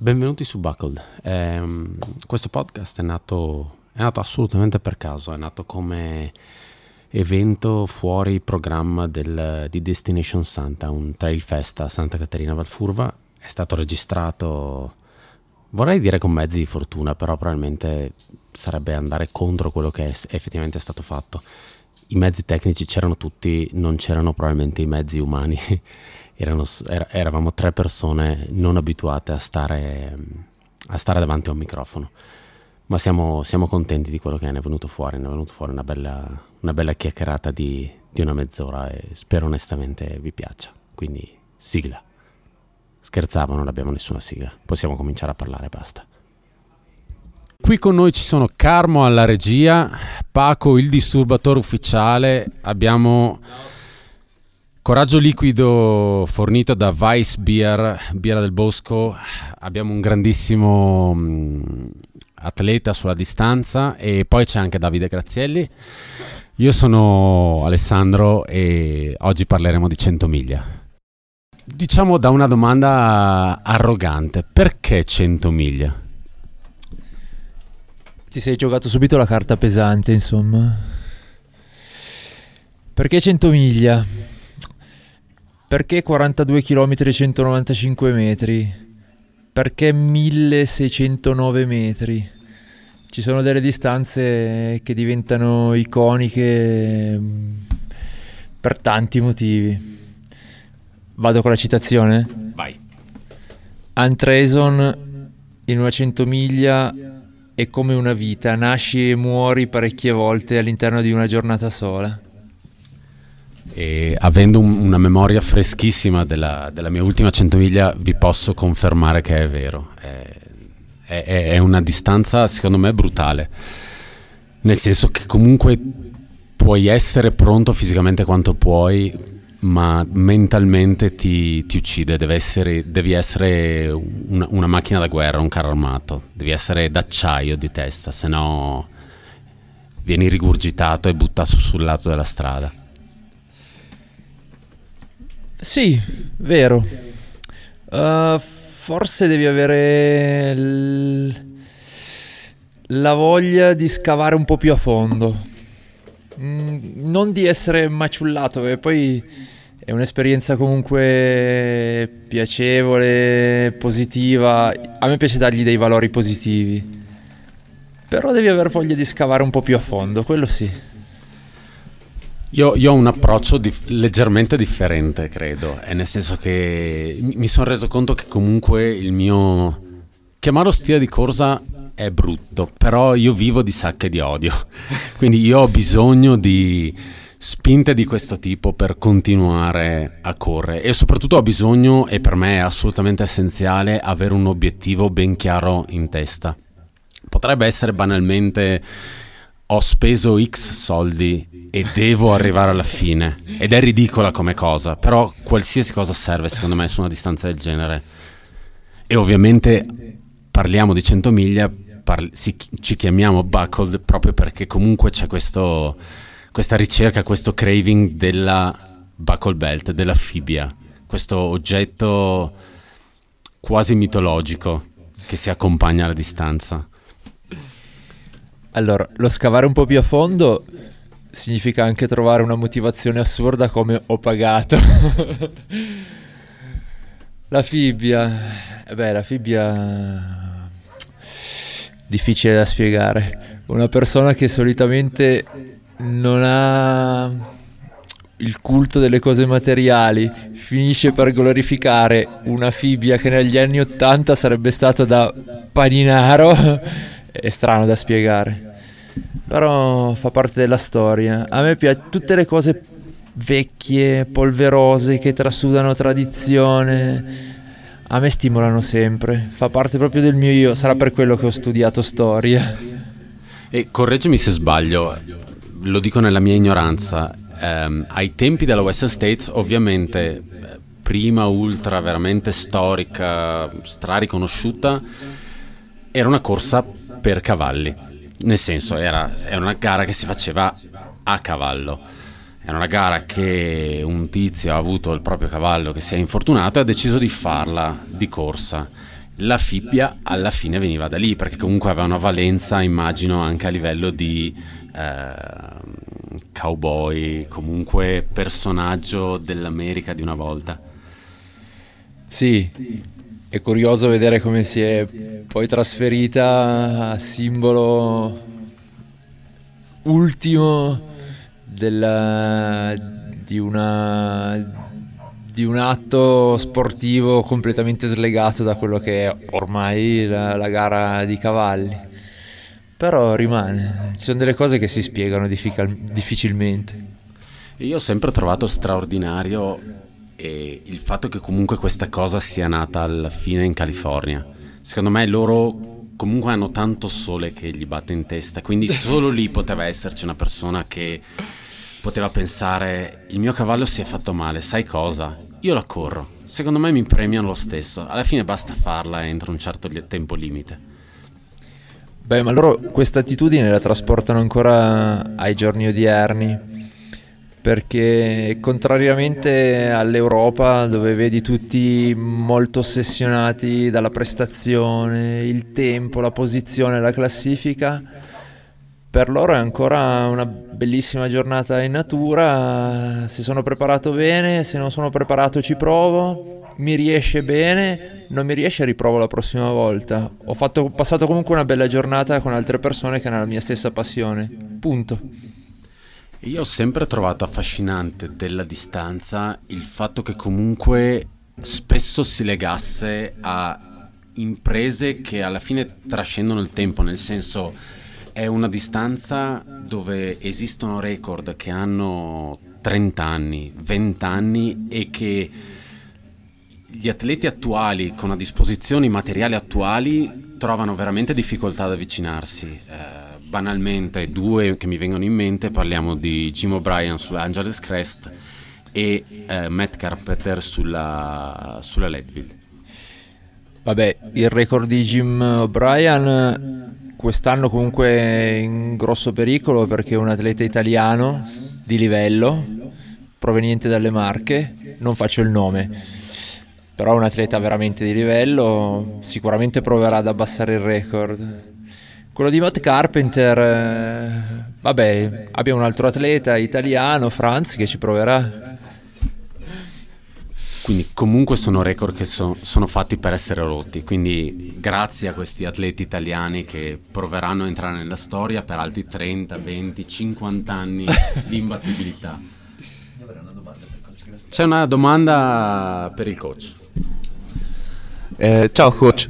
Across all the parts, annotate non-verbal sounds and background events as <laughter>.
Benvenuti su Buckled. Eh, questo podcast è nato, è nato, assolutamente per caso, è nato come evento fuori programma del, di Destination Santa, un trail fest a Santa Caterina Valfurva. È stato registrato, vorrei dire con mezzi di fortuna, però probabilmente sarebbe andare contro quello che è effettivamente stato fatto. I mezzi tecnici c'erano tutti, non c'erano probabilmente i mezzi umani <laughs> erano, er, eravamo tre persone non abituate a stare, a stare davanti a un microfono. Ma siamo, siamo, contenti di quello che ne è venuto fuori, ne è venuto fuori una bella, una bella chiacchierata di, di una mezz'ora e spero onestamente vi piaccia. Quindi sigla. Scherzavo, non abbiamo nessuna sigla. Possiamo cominciare a parlare, basta. Qui con noi ci sono Carmo alla regia, Paco il disturbatore ufficiale, abbiamo Coraggio liquido fornito da Weiss Beer, Birra del Bosco. Abbiamo un grandissimo um, atleta sulla distanza e poi c'è anche Davide Grazielli. Io sono Alessandro e oggi parleremo di 100 miglia. Diciamo da una domanda arrogante, perché 100 miglia? Ti sei giocato subito la carta pesante, insomma. Perché 100 miglia? Perché 42 km e 195 metri? Perché 1609 metri? Ci sono delle distanze che diventano iconiche mm, per tanti motivi. Vado con la citazione? Vai. Antreson in una 100 miglia è come una vita, nasci e muori parecchie volte all'interno di una giornata sola. E avendo un, una memoria freschissima della, della, mia ultima centomiglia, vi posso confermare che è vero. È, è, è, una distanza, secondo me, brutale. Nel senso che comunque puoi essere pronto fisicamente quanto puoi, ma mentalmente ti, ti uccide. Essere, devi essere una, una, macchina da guerra, un carro armato. Devi essere d'acciaio di testa, se no vieni rigurgitato e buttato sul lato della strada. Sì, vero. Uh, forse devi avere l... la voglia di scavare un po' più a fondo. Mm, non di essere maciullato, perché poi è un'esperienza comunque piacevole, positiva. A me piace dargli dei valori positivi. Però devi aver voglia di scavare un po' più a fondo, quello sì. Io, io, ho un approccio dif- leggermente differente, credo, e nel senso che mi sono reso conto che comunque il mio... chiamarlo stile di corsa è brutto, però io vivo di sacche di odio, <laughs> quindi io ho bisogno di spinte di questo tipo per continuare a correre e soprattutto ho bisogno, e per me è assolutamente essenziale, avere un obiettivo ben chiaro in testa. Potrebbe essere banalmente ho speso X soldi e devo arrivare alla fine. Ed è ridicola come cosa, però qualsiasi cosa serve secondo me su una distanza del genere. E ovviamente parliamo di 100 miglia, parli, si, ci chiamiamo buckled proprio perché comunque c'è questo, questa ricerca, questo craving della buckle belt, della fibbia, questo oggetto quasi mitologico che si accompagna alla distanza. Allora, lo scavare un po' più a fondo significa anche trovare una motivazione assurda come ho pagato. <laughs> la fibbia, eh beh, la fibbia difficile da spiegare. Una persona che solitamente non ha il culto delle cose materiali finisce per glorificare una fibbia che negli anni Ottanta sarebbe stata da paninaro <laughs> è strano da spiegare. Però fa parte della storia. A me piace tutte le cose vecchie, polverose, che trasudano tradizione. A me stimolano sempre, fa parte proprio del mio io, sarà per quello che ho studiato storia. E correggimi se sbaglio, lo dico nella mia ignoranza, um, ai tempi della Western States ovviamente prima ultra veramente storica, strariconosciuta, era una corsa per cavalli, nel senso era, era una gara che si faceva a cavallo. Era una gara che un tizio ha avuto il proprio cavallo che si è infortunato e ha deciso di farla di corsa. la fibbia alla fine veniva da lì, perché comunque aveva una valenza, immagino, anche a livello di eh, cowboy, comunque personaggio dell'America di una volta. Sì, è curioso vedere come si è poi trasferita a simbolo ultimo della, di una di un atto sportivo completamente slegato da quello che è ormai la, la gara di cavalli. Però rimane, ci sono delle cose che si spiegano diffical- difficilmente. Io ho sempre trovato straordinario eh, il fatto che comunque questa cosa sia nata alla fine in California. Secondo me loro comunque hanno tanto sole che gli batte in testa, quindi <laughs> solo lì poteva esserci una persona che poteva pensare il mio cavallo si è fatto male, sai cosa? io la corro. Secondo me mi premiano lo stesso. Alla fine basta farla entro un certo tempo limite. Beh, ma loro questa attitudine la trasportano ancora ai giorni odierni. Perché contrariamente all'Europa, dove vedi tutti molto ossessionati dalla prestazione, il tempo, la posizione, la classifica, per loro è ancora una bellissima giornata in natura, se sono preparato bene, se non sono preparato ci provo, mi riesce bene, non mi riesce riprovo la prossima volta. Ho fatto, passato comunque una bella giornata con altre persone che hanno la mia stessa passione. Punto. Io ho sempre trovato affascinante della distanza il fatto che comunque spesso si legasse a imprese che alla fine trascendono il tempo, nel senso è una distanza dove esistono record che hanno 30 anni, 20 anni e che gli atleti attuali con a disposizione i materiali attuali trovano veramente difficoltà ad avvicinarsi. Eh, banalmente, due che mi vengono in mente, parliamo di Jim O'Brien sull'Angeles Crest e eh, Matt Carpenter sulla, sulla Leadville. Vabbè, il record di Jim O'Brien quest'anno comunque è in grosso pericolo perché un atleta italiano di livello proveniente dalle Marche, non faccio il nome, però è un atleta veramente di livello, sicuramente proverà ad abbassare il record. Quello di Matt Carpenter, eh, vabbè, abbiamo un altro atleta italiano, Franz, che ci proverà. Quindi comunque sono record che so, sono fatti per essere rotti, quindi grazie a questi atleti italiani che proveranno a entrare nella storia per altri 30, 20, 50 anni di imbattibilità. C'è una domanda per il coach. Eh, ciao coach,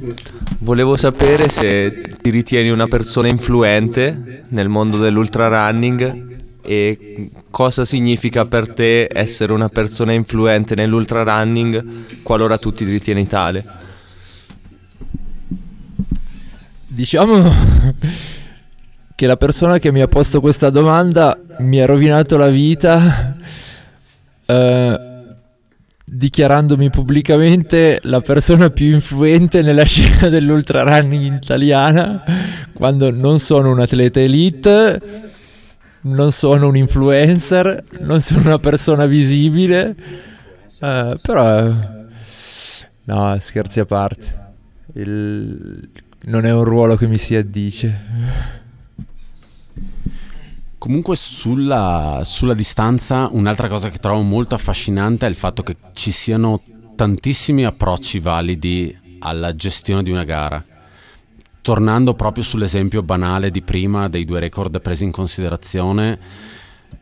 volevo sapere se ti ritieni una persona influente nel mondo dell'ultra running e cosa significa per te essere una persona influente nell'ultra running qualora tu ti ritieni tale? Diciamo <laughs> che la persona che mi ha posto questa domanda mi ha rovinato la vita eh, dichiarandomi pubblicamente la persona più influente nella <laughs> scena dell'ultra running italiana quando non sono un atleta elite non sono un influencer, non sono una persona visibile, uh, però no, scherzi a parte, Il, non è un ruolo che mi si addice. Comunque sulla, sulla distanza un'altra cosa che trovo molto affascinante è il fatto che ci siano tantissimi approcci validi alla gestione di una gara tornando proprio sull'esempio banale di prima dei due record presi in considerazione,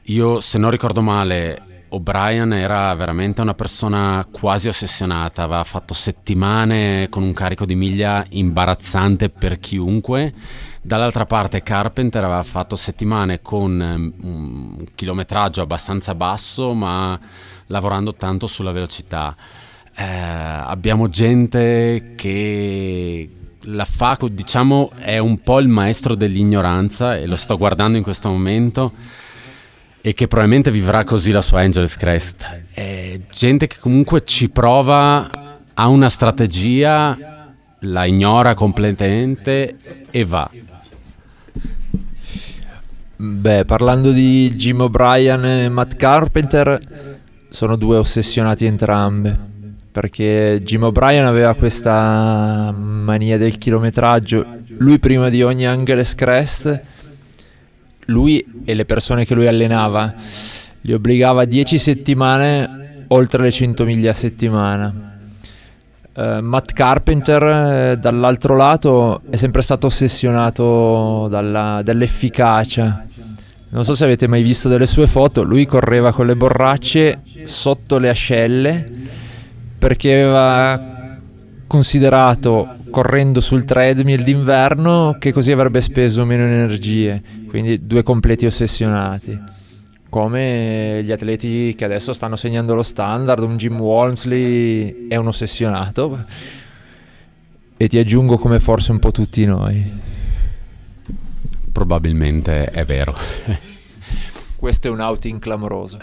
io se non ricordo male, O'Brien era veramente una persona quasi ossessionata, aveva fatto settimane con un carico di miglia imbarazzante per chiunque. Dall'altra parte Carpenter aveva fatto settimane con un chilometraggio abbastanza basso, ma lavorando tanto sulla velocità. Eh, abbiamo gente che, la fa, diciamo, è un po' il maestro dell'ignoranza e lo sto guardando in questo momento e che probabilmente vivrà così la sua Angeles Crest. È gente che comunque ci prova, ha una strategia, la ignora completamente e va. Beh, parlando di Jim O'Brien e Matt Carpenter, sono due ossessionati entrambe perché Jim O'Brien aveva questa mania del chilometraggio, lui prima di ogni Angeles Crest, lui e le persone che lui allenava, li obbligava a 10 settimane oltre le 100 miglia a settimana. Uh, Matt Carpenter eh, dall'altro lato è sempre stato ossessionato dalla, dall'efficacia. Non so se avete mai visto delle sue foto, lui correva con le borracce sotto le ascelle perché aveva considerato correndo sul treadmill d'inverno che così avrebbe speso meno energie, quindi due completi ossessionati. Come gli atleti che adesso stanno segnando lo standard, un Jim Walmsley è un ossessionato e ti aggiungo come forse un po' tutti noi. Probabilmente è vero. Questo è un outing clamoroso.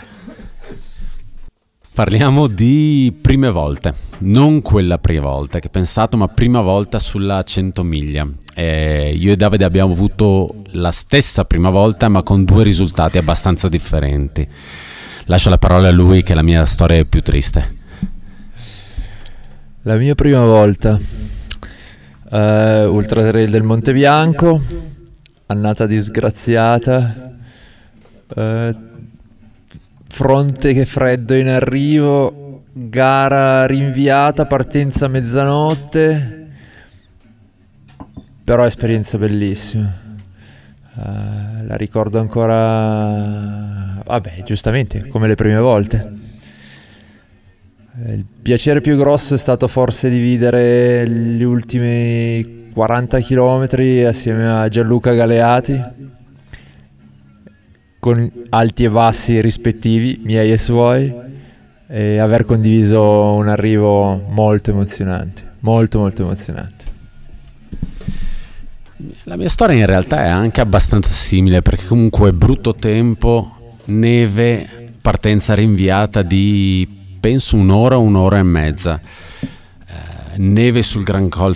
Parliamo di prime volte, non quella prima volta che ho pensato, ma prima volta sulla 100 miglia. Eh, io e Davide abbiamo avuto la stessa prima volta, ma con due risultati abbastanza differenti. Lascio la parola a lui, che è la mia storia più triste. La mia prima volta, uh, Ultra Trail del Monte Bianco, annata disgraziata. Uh, fronte che freddo in arrivo, gara rinviata, partenza mezzanotte, però esperienza bellissima. Uh, la ricordo ancora, vabbè, giustamente, come le prime volte. Il piacere più grosso è stato forse dividere gli ultimi 40 km assieme a Gianluca Galeati con alti e bassi rispettivi, miei e suoi, e aver condiviso un arrivo molto emozionante, molto molto emozionante. La mia storia in realtà è anche abbastanza simile perché comunque brutto tempo, neve, partenza rinviata di penso un'ora, un'ora e mezza, eh, neve sul Gran Col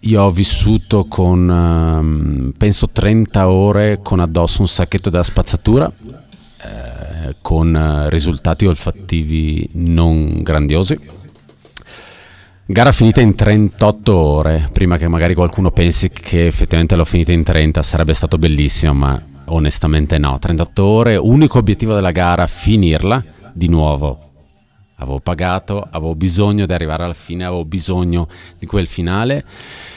io ho vissuto con, um, penso, 30 ore con addosso un sacchetto della spazzatura, eh, con uh, risultati olfattivi non grandiosi. Gara finita in 38 ore, prima che magari qualcuno pensi che effettivamente l'ho finita in 30, sarebbe stato bellissimo, ma onestamente no. 38 ore, unico obiettivo della gara, finirla di nuovo avevo pagato, avevo bisogno di arrivare alla fine, avevo bisogno di quel finale eh,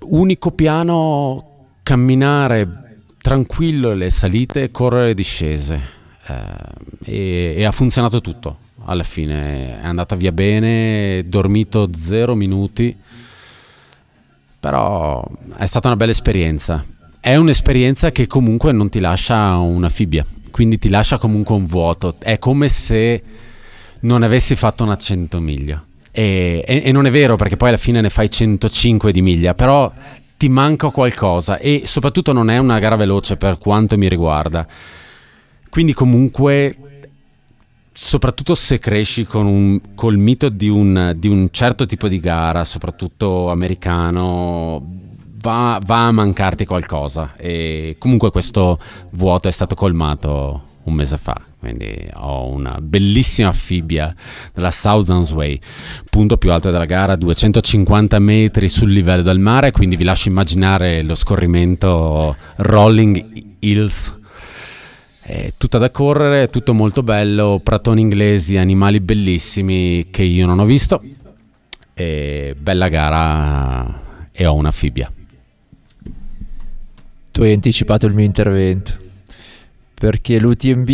unico piano, camminare tranquillo le salite, correre le discese. Eh, e, e ha funzionato tutto alla fine è andata via bene, dormito zero minuti, però è stata una bella esperienza. È un'esperienza che comunque non ti lascia una fibbia, quindi ti lascia comunque un vuoto. È come se non avessi fatto una 100 miglia. E, e, e non è vero perché poi alla fine ne fai 105 di miglia, però ti manca qualcosa e soprattutto non è una gara veloce per quanto mi riguarda. Quindi comunque, soprattutto se cresci un, col mito di un, di un, certo tipo di gara, soprattutto americano, va, va, a mancarti qualcosa. E comunque questo vuoto è stato colmato un mese fa. Quindi ho una bellissima fibbia della Southlands Way, punto più alto della gara, 250 metri sul livello del mare, quindi vi lascio immaginare lo scorrimento Rolling Hills. È tutta da correre, tutto molto bello, pratoni inglesi, animali bellissimi che io non ho visto. E bella gara e ho una fibbia. Tu hai anticipato il mio intervento perché l'UTMB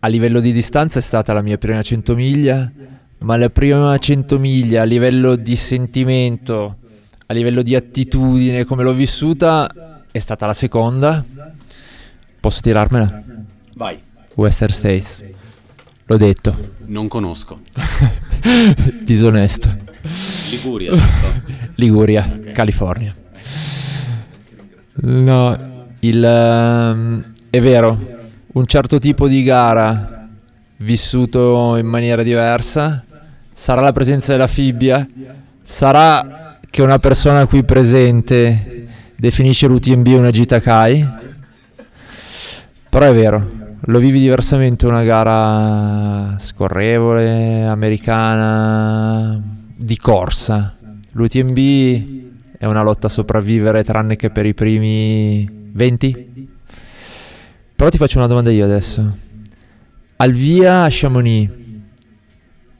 a livello di distanza è stata la mia prima 100 miglia, ma la prima 100 miglia a livello di sentimento, a livello di attitudine, come l'ho vissuta, è stata la seconda. Posso tirarmela? Vai. Western States. L'ho detto. Non conosco. <laughs> Disonesto. Liguria, giusto? <laughs> Liguria, okay. California. No, il, um, è vero, un certo tipo di gara vissuto in maniera diversa, sarà la presenza della fibbia, sarà che una persona qui presente definisce l'UTMB una gita Kai, però è vero, lo vivi diversamente una gara scorrevole, americana, di corsa. L'UTMB è una lotta a sopravvivere tranne che per i primi 20? Però ti faccio una domanda io adesso. Al via a Chamonix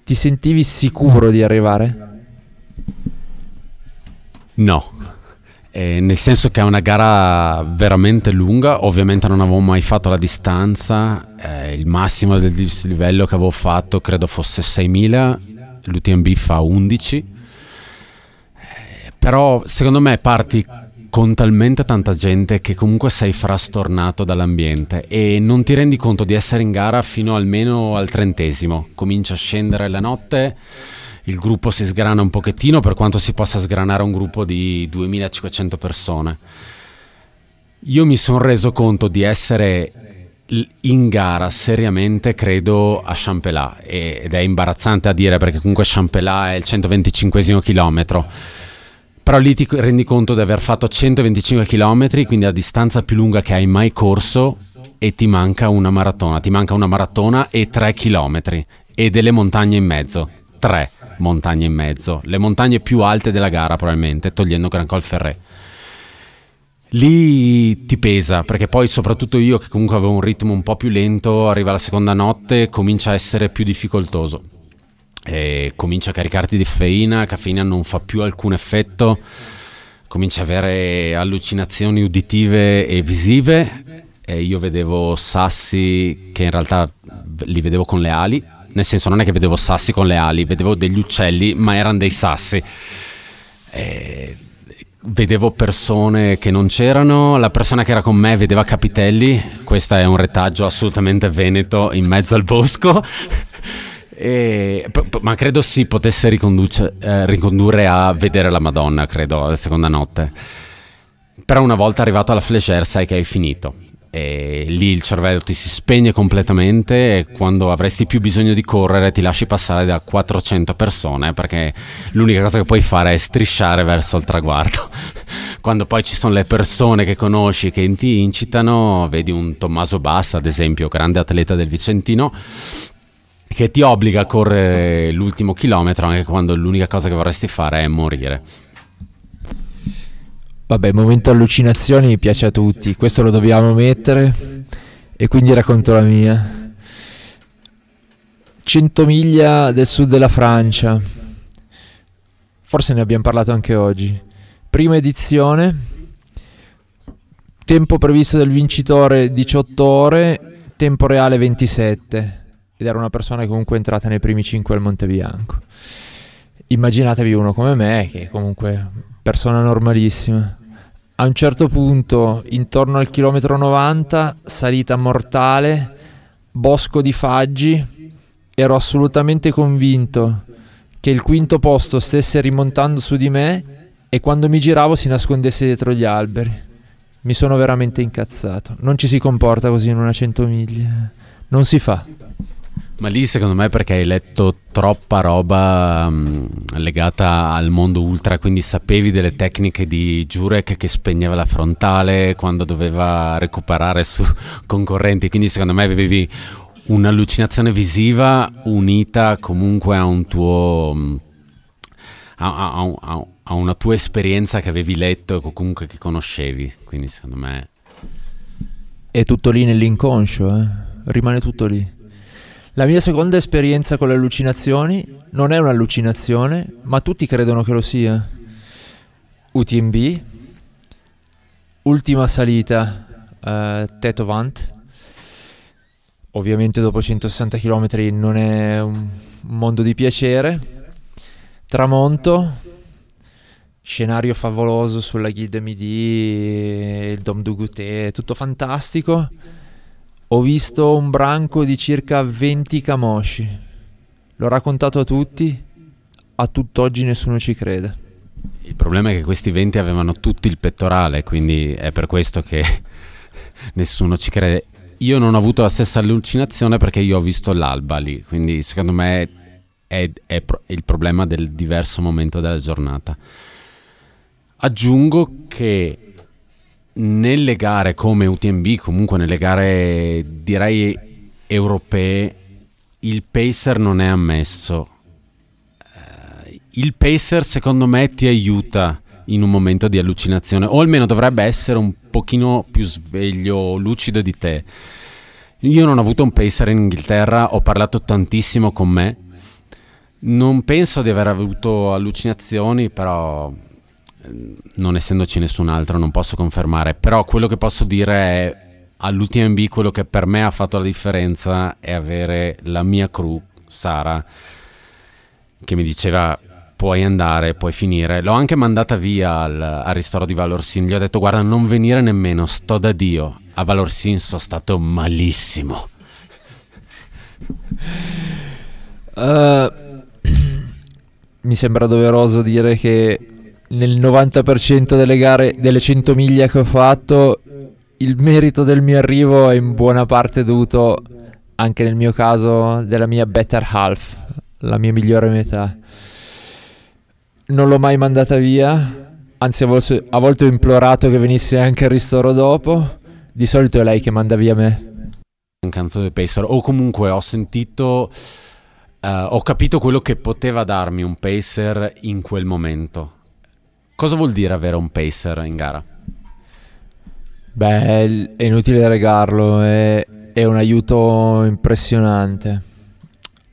ti sentivi sicuro di arrivare? No, eh, nel senso che è una gara veramente lunga, ovviamente non avevo mai fatto la distanza, eh, il massimo del dislivello che avevo fatto credo fosse 6.000, l'UTMB fa 11, eh, però secondo me parti con talmente tanta gente che comunque sei frastornato dall'ambiente e non ti rendi conto di essere in gara fino almeno al trentesimo, comincia a scendere la notte il gruppo si sgrana un pochettino per quanto si possa sgranare un gruppo di 2500 persone. Io mi sono reso conto di essere in gara seriamente credo a Champelat ed è imbarazzante a dire perché comunque Champelat è il 125 chilometro però lì ti rendi conto di aver fatto 125 km quindi la distanza più lunga che hai mai corso e ti manca una maratona ti manca una maratona e 3 km e delle montagne in mezzo 3 montagne in mezzo, le montagne più alte della gara probabilmente, togliendo Gran Col Ferré. Lì ti pesa, perché poi soprattutto io che comunque avevo un ritmo un po' più lento, arriva la seconda notte, comincia a essere più difficoltoso. E comincia a caricarti di caffeina, caffeina non fa più alcun effetto, comincia a avere allucinazioni uditive e visive. E io vedevo sassi che in realtà li vedevo con le ali, nel senso non è che vedevo sassi con le ali, vedevo degli uccelli, ma erano dei sassi. E vedevo persone che non c'erano, la persona che era con me vedeva capitelli, questo è un retaggio assolutamente veneto in mezzo al bosco. E, ma credo si potesse eh, ricondurre a vedere la Madonna, credo, la seconda notte. Però una volta arrivato alla flagère sai che hai finito e lì il cervello ti si spegne completamente e quando avresti più bisogno di correre ti lasci passare da 400 persone perché l'unica cosa che puoi fare è strisciare verso il traguardo. <laughs> quando poi ci sono le persone che conosci che ti incitano, vedi un Tommaso Bassa ad esempio, grande atleta del Vicentino, che ti obbliga a correre l'ultimo chilometro anche quando l'unica cosa che vorresti fare è morire. Vabbè, momento allucinazioni piace a tutti, questo lo dobbiamo mettere e quindi racconto la mia. 100 miglia del sud della Francia, forse ne abbiamo parlato anche oggi. Prima edizione, tempo previsto del vincitore 18 ore, tempo reale 27 ed era una persona comunque entrata nei primi 5 al Monte Bianco. Immaginatevi uno come me, che comunque persona normalissima. A un certo punto, intorno al chilometro 90, salita mortale, bosco di faggi, ero assolutamente convinto che il quinto posto stesse rimontando su di me e quando mi giravo si nascondesse dietro gli alberi. Mi sono veramente incazzato. Non ci si comporta così in una 100 miglia. Non si fa. Ma lì secondo me perché hai letto troppa roba um, legata al mondo ultra, quindi sapevi delle tecniche di Jurek che spegneva la frontale quando doveva recuperare su <laughs> concorrenti, quindi secondo me avevi un'allucinazione visiva unita comunque a un tuo... Um, a, a, a, a, una tua esperienza che avevi letto e comunque che conoscevi, quindi secondo me... È tutto lì nell'inconscio, eh? rimane tutto lì. La mia seconda esperienza con le allucinazioni non è un'allucinazione, ma tutti credono che lo sia. UTMB, ultima salita uh, Teto Vant. Ovviamente dopo 160 km non è un mondo di piacere. Tramonto, scenario favoloso sulla Guide Midi, il Dom du Goûter, tutto fantastico ho visto un branco di circa 20 camosci. L'ho raccontato a tutti, a tutt'oggi nessuno ci crede. Il problema è che questi 20 avevano tutti il pettorale, quindi è per questo che <laughs> nessuno ci crede. Io non ho avuto la stessa allucinazione perché io ho visto l'alba lì, quindi secondo me è, è, è il problema del diverso momento della giornata. Aggiungo che nelle gare come UTMB, comunque nelle gare direi europee, il pacer non è ammesso. Eh, il pacer secondo me ti aiuta in un momento di allucinazione, o almeno dovrebbe essere un pochino più sveglio, lucido di te. Io non ho avuto un pacer in Inghilterra, ho parlato tantissimo con me. Non penso di aver avuto allucinazioni, però non essendoci nessun altro non posso confermare. Però quello che posso dire è all'UTMB quello che per me ha fatto la differenza è avere la mia crew, Sara, che mi diceva puoi andare, puoi finire. L'ho anche mandata via al, al ristoro di Valorsin. Gli ho detto: Guarda, non venire nemmeno, sto da Dio. A Valorsin sono stato malissimo. Uh, <clears throat> mi sembra doveroso dire che nel 90% delle gare, delle 100 miglia che ho fatto, il merito del mio arrivo è in buona parte dovuto, anche nel mio caso, della mia better half, la mia migliore metà non l'ho mai mandata via, anzi a volte, ho implorato che venisse anche il ristoro dopo. Di solito è lei che manda via me. Canzone del pacer, o comunque ho sentito, uh, ho capito quello che poteva darmi un pacer in quel momento. Cosa vuol dire avere un pacer in gara? Beh, è inutile regarlo, è, è un aiuto impressionante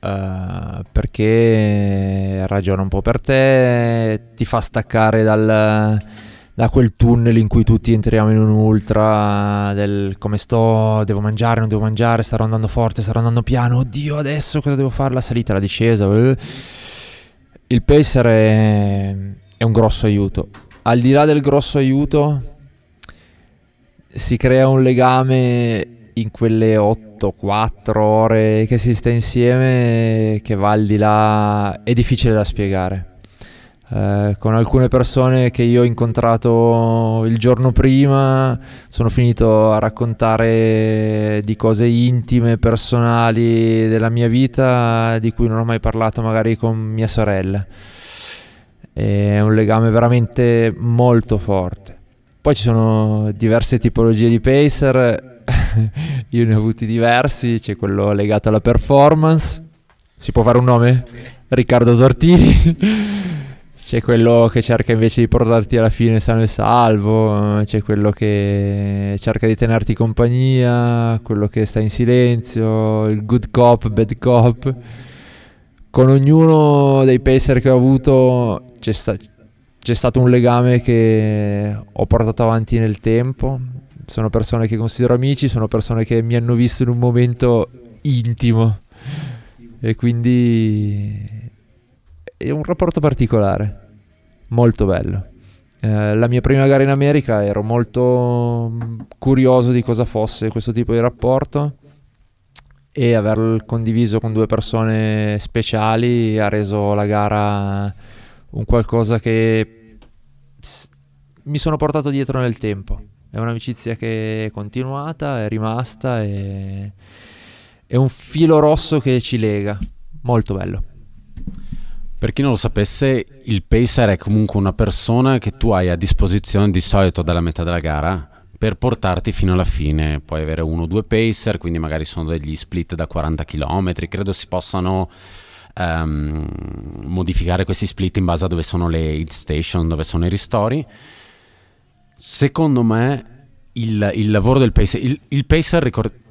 uh, perché ragiona un po' per te, ti fa staccare dal, da quel tunnel in cui tutti entriamo in un ultra del come sto, devo mangiare, non devo mangiare, starò andando forte, starò andando piano, oddio adesso cosa devo fare, la salita, la discesa. Il pacer è un grosso aiuto. Al di là del grosso aiuto si crea un legame in quelle 8-4 ore che si sta insieme che va al di là è difficile da spiegare. Eh, con alcune persone che io ho incontrato il giorno prima sono finito a raccontare di cose intime, personali della mia vita di cui non ho mai parlato magari con mia sorella. È un legame veramente molto forte. Poi ci sono diverse tipologie di pacer <laughs> io ne ho avuti diversi, c'è quello legato alla performance. Si può fare un nome? Sì. Riccardo Tortini. <laughs> c'è quello che cerca invece di portarti alla fine sano e salvo, c'è quello che cerca di tenerti compagnia, quello che sta in silenzio, il good cop, bad cop. Con ognuno dei pacer che ho avuto c'è, sta- c'è stato un legame che ho portato avanti nel tempo. Sono persone che considero amici, sono persone che mi hanno visto in un momento intimo. E quindi è un rapporto particolare, molto bello. Eh, la mia prima gara in America ero molto mm, curioso di cosa fosse questo tipo di rapporto e aver condiviso con due persone speciali ha reso la gara un qualcosa che mi sono portato dietro nel tempo è un'amicizia che è continuata, è rimasta e è un filo rosso che ci lega. Molto bello. Per chi non lo sapesse, il pacer è comunque una persona che tu hai a disposizione di solito dalla metà della gara per portarti fino alla fine. Puoi avere uno o due pacer, quindi magari sono degli split da 40 km. Credo si possano um, modificare questi split in base a dove sono le aid station, dove sono i ristori secondo me il, il lavoro del pacer, il, il pacer ricord-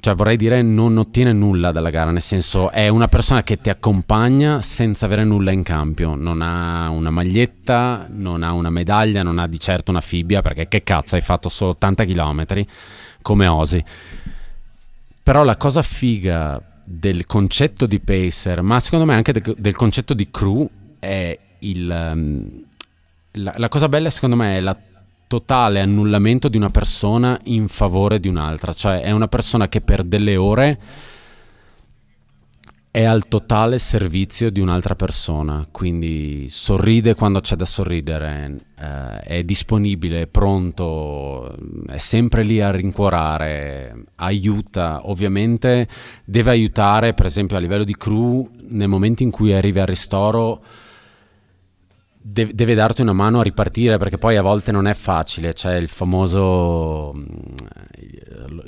cioè vorrei dire non ottiene nulla dalla gara, nel senso è una persona che ti accompagna senza avere nulla in cambio, non ha una maglietta, non ha una medaglia, non ha di certo una fibbia, perché che cazzo hai fatto solo 80 km come osi. Però la cosa figa del concetto di pacer, ma secondo me anche de- del concetto di crew è il... Um, la, la cosa bella secondo me è la totale annullamento di una persona in favore di un'altra, cioè è una persona che per delle ore è al totale servizio di un'altra persona, quindi sorride quando c'è da sorridere, eh, è disponibile, è pronto, è sempre lì a rincuorare, aiuta, ovviamente deve aiutare per esempio a livello di crew nel momento in cui arrivi al ristoro deve, deve, darti una mano a ripartire perché poi a volte non è facile, c'è il famoso, mm,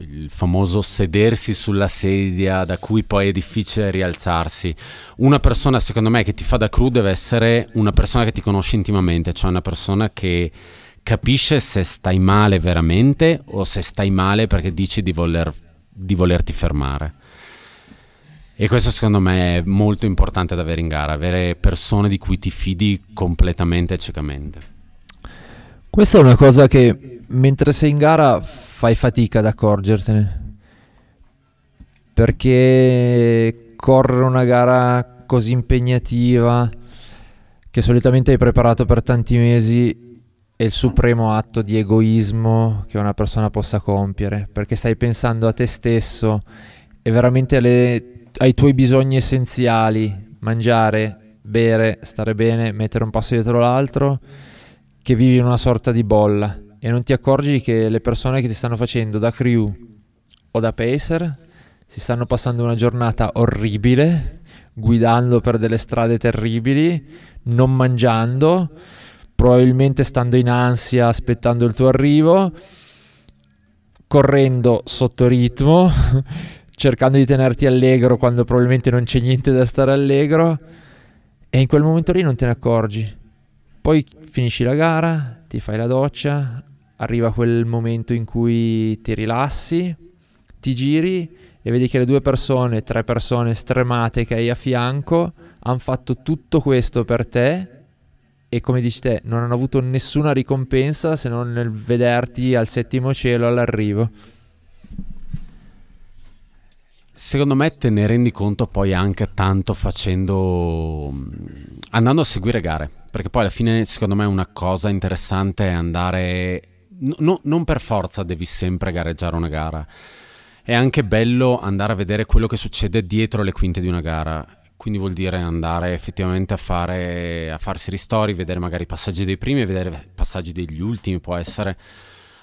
il famoso sedersi sulla sedia da cui poi è difficile rialzarsi. Una persona secondo me che ti fa da crew deve essere una persona che ti conosce intimamente, cioè una persona che capisce se stai male veramente o se stai male perché dici di, voler, di volerti fermare. E questo secondo me è molto importante da avere in gara, avere persone di cui ti fidi completamente e ciecamente. Questa è una cosa che mentre sei in gara fai fatica ad accorgertene. Perché correre una gara così impegnativa che solitamente hai preparato per tanti mesi è il supremo atto di egoismo che una persona possa compiere, perché stai pensando a te stesso e veramente alle ai tuoi bisogni essenziali, mangiare, bere, stare bene, mettere un passo dietro l'altro, che vivi in una sorta di bolla. E non ti accorgi che le persone che ti stanno facendo da crew o da pacer si stanno passando una giornata orribile, guidando per delle strade terribili, non mangiando, probabilmente stando in ansia aspettando il tuo arrivo, correndo sotto ritmo <laughs> cercando di tenerti allegro quando probabilmente non c'è niente da stare allegro e in quel momento lì non te ne accorgi. Poi finisci la gara, ti fai la doccia, arriva quel momento in cui ti rilassi, ti giri e vedi che le due persone, tre persone stremate che hai a fianco hanno fatto tutto questo per te e come dici te non hanno avuto nessuna ricompensa se non nel vederti al settimo cielo all'arrivo secondo me te ne rendi conto poi anche tanto facendo andando a seguire gare. Perché poi alla fine secondo me una cosa interessante è andare no, non per forza devi sempre gareggiare una gara. È anche bello andare a vedere quello che succede dietro le quinte di una gara. Quindi vuol dire andare effettivamente a, fare, a farsi ristori vedere magari i passaggi dei primi e vedere i passaggi degli ultimi può essere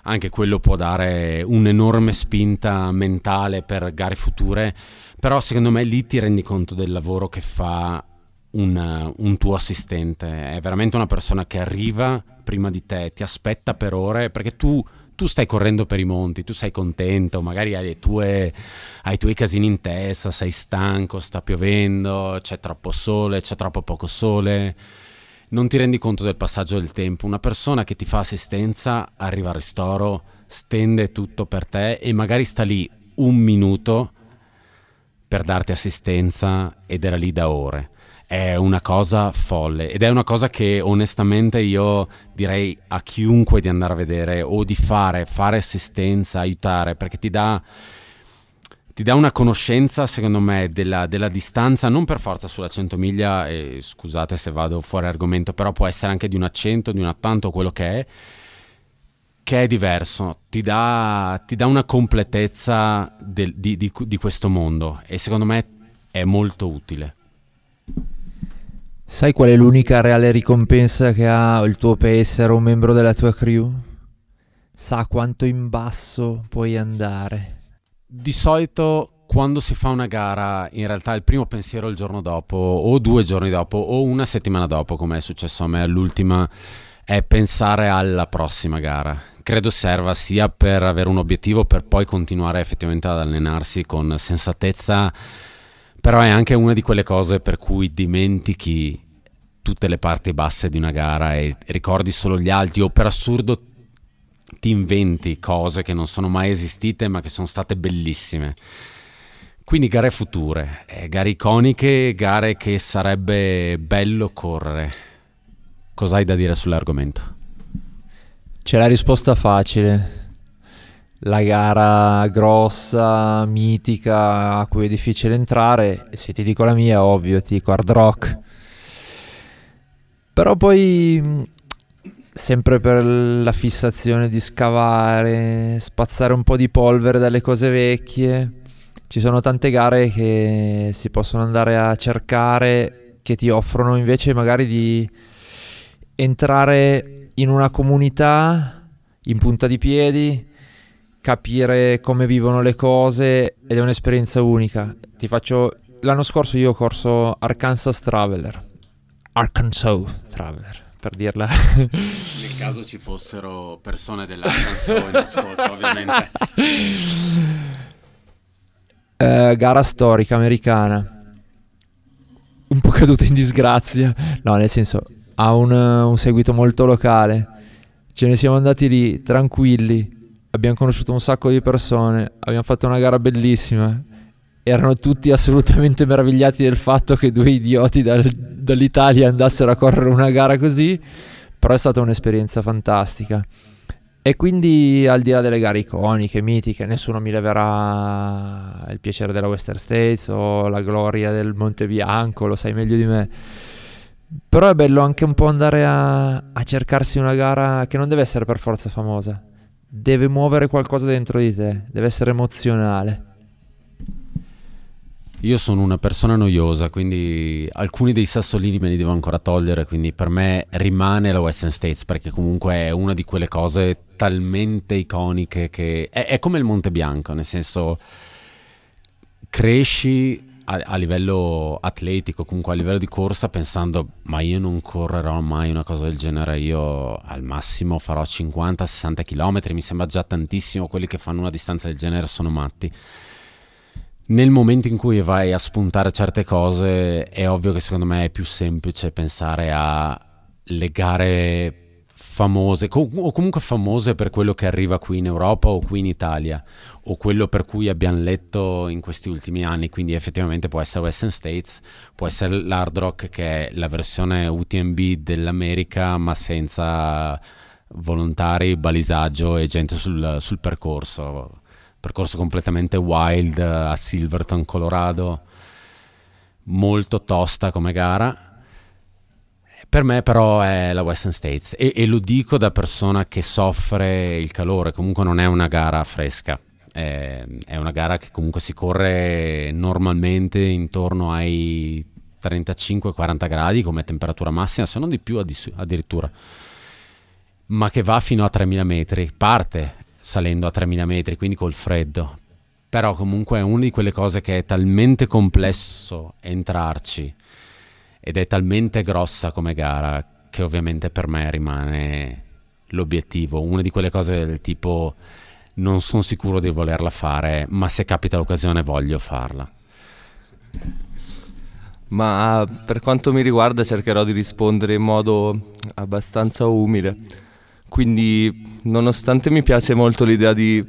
anche quello può dare un'enorme spinta mentale per gare future, però secondo me lì ti rendi conto del lavoro che fa un, un, tuo assistente, è veramente una persona che arriva prima di te, ti aspetta per ore, perché tu, tu stai correndo per i monti, tu sei contento, magari hai, tue, hai i tuoi casini in testa, sei stanco, sta piovendo, c'è troppo sole, c'è troppo poco sole non ti rendi conto del passaggio del tempo. Una persona che ti fa assistenza arriva al ristoro, stende tutto per te e magari sta lì un minuto per darti assistenza ed era lì da ore. È una cosa folle ed è una cosa che onestamente io direi a chiunque di andare a vedere o di fare, fare assistenza, aiutare, perché ti dà ti dà una conoscenza, secondo me, della, della, distanza, non per forza sulla 100 miglia, e scusate se vado fuori argomento, però può essere anche di un accento, di un attanto, quello che è, che è diverso, ti dà, ti dà una completezza del, di, di, di questo mondo e secondo me è molto utile. Sai qual è l'unica reale ricompensa che ha il tuo pacer o un membro della tua crew? Sa quanto in basso puoi andare di solito quando si fa una gara, in realtà il primo pensiero il giorno dopo, o due giorni dopo, o una settimana dopo, come è successo a me all'ultima, è pensare alla prossima gara. Credo serva sia per avere un obiettivo, per poi continuare effettivamente ad allenarsi con sensatezza, però è anche una di quelle cose per cui dimentichi tutte le parti basse di una gara e ricordi solo gli alti o per assurdo ti inventi cose che non sono mai esistite ma che sono state bellissime. Quindi gare future, eh, gare iconiche, gare che sarebbe bello correre. Cosa hai da dire sull'argomento? C'è la risposta facile. La gara grossa, mitica, a cui è difficile entrare. Se ti dico la mia, ovvio, ti dico hard rock. Però poi sempre per la fissazione di scavare, spazzare un po' di polvere dalle cose vecchie. Ci sono tante gare che si possono andare a cercare che ti offrono invece magari di entrare in una comunità in punta di piedi, capire come vivono le cose ed è un'esperienza unica. Ti faccio l'anno scorso io ho corso Arkansas Traveler. Arkansas Traveler per dirla. Nel caso ci fossero persone in ascolto, ovviamente. <laughs> Eh, gara storica americana. Un po' caduta in disgrazia. No, nel senso, ha un, un seguito molto locale. Ce ne siamo andati lì tranquilli. Abbiamo conosciuto un sacco di persone. Abbiamo fatto una gara bellissima erano tutti assolutamente meravigliati del fatto che due idioti dal, dall'Italia andassero a correre una gara così, però è stata un'esperienza fantastica. E quindi al di là delle gare iconiche, mitiche, nessuno mi leverà il piacere della Western States o la gloria del Monte Bianco, lo sai meglio di me. Però è bello anche un po' andare a, a cercarsi una gara che non deve essere per forza famosa, deve muovere qualcosa dentro di te, deve essere emozionale. Io sono una persona noiosa, quindi alcuni dei sassolini me li devo ancora togliere, quindi per me rimane la Western States perché comunque è una di quelle cose talmente iconiche che è, è come il Monte Bianco, nel senso cresci a, a, livello atletico, comunque a livello di corsa, pensando ma io non correrò mai una cosa del genere, io al massimo farò 50-60 km, mi sembra già tantissimo, quelli che fanno una distanza del genere sono matti nel momento in cui vai a spuntare certe cose è ovvio che secondo me è più semplice pensare a le gare famose o comunque famose per quello che arriva qui in Europa o qui in Italia o quello per cui abbiamo letto in questi ultimi anni. Quindi effettivamente può essere Western States può essere l'Hard Rock che è la versione UTMB dell'America ma senza volontari, balisaggio e gente sul, sul percorso percorso completamente wild eh, a Silverton, Colorado, molto tosta come gara. Per me però è la Western States. E, e, lo dico da persona che soffre il calore, comunque non è una gara fresca, è, è una gara che comunque si corre normalmente intorno ai 35-40 gradi come temperatura massima, se non di più addirittura, ma che va fino a 3000 metri, parte salendo a 3000 metri, quindi col freddo. Però comunque è una di quelle cose che è talmente complesso entrarci ed è talmente grossa come gara che ovviamente per me rimane l'obiettivo. Una di quelle cose del tipo non sono sicuro di volerla fare, ma se capita l'occasione voglio farla. Ma per quanto mi riguarda cercherò di rispondere in modo abbastanza umile quindi nonostante mi piace molto l'idea di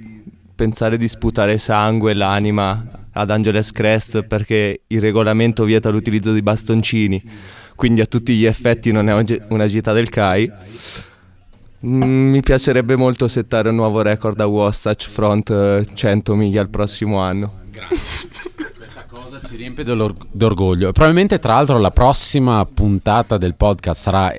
pensare di sputare sangue e l'anima ad Angeles Crest perché il regolamento vieta l'utilizzo di bastoncini, quindi a tutti gli effetti non è una gita del CAI. Mm, mi piacerebbe molto settare un nuovo record a Wasatch Front 100 eh, miglia il prossimo anno. Grazie. Cosa ci riempie d'orgoglio. Probabilmente, tra l'altro, la prossima puntata del podcast sarà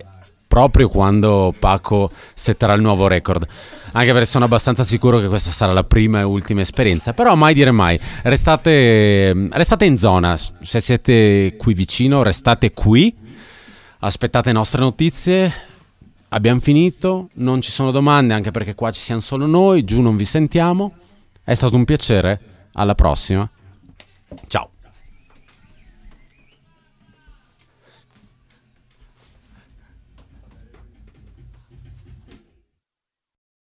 proprio quando Paco setterà il nuovo record. Anche perché sono abbastanza sicuro che questa sarà la prima e ultima esperienza. Però mai dire mai. Restate, restate in zona. Se siete qui vicino, restate qui. Aspettate nostre notizie. Abbiamo finito. Non ci sono domande, anche perché qua ci siamo solo noi. Giù non vi sentiamo. È stato un piacere. Alla prossima. Ciao.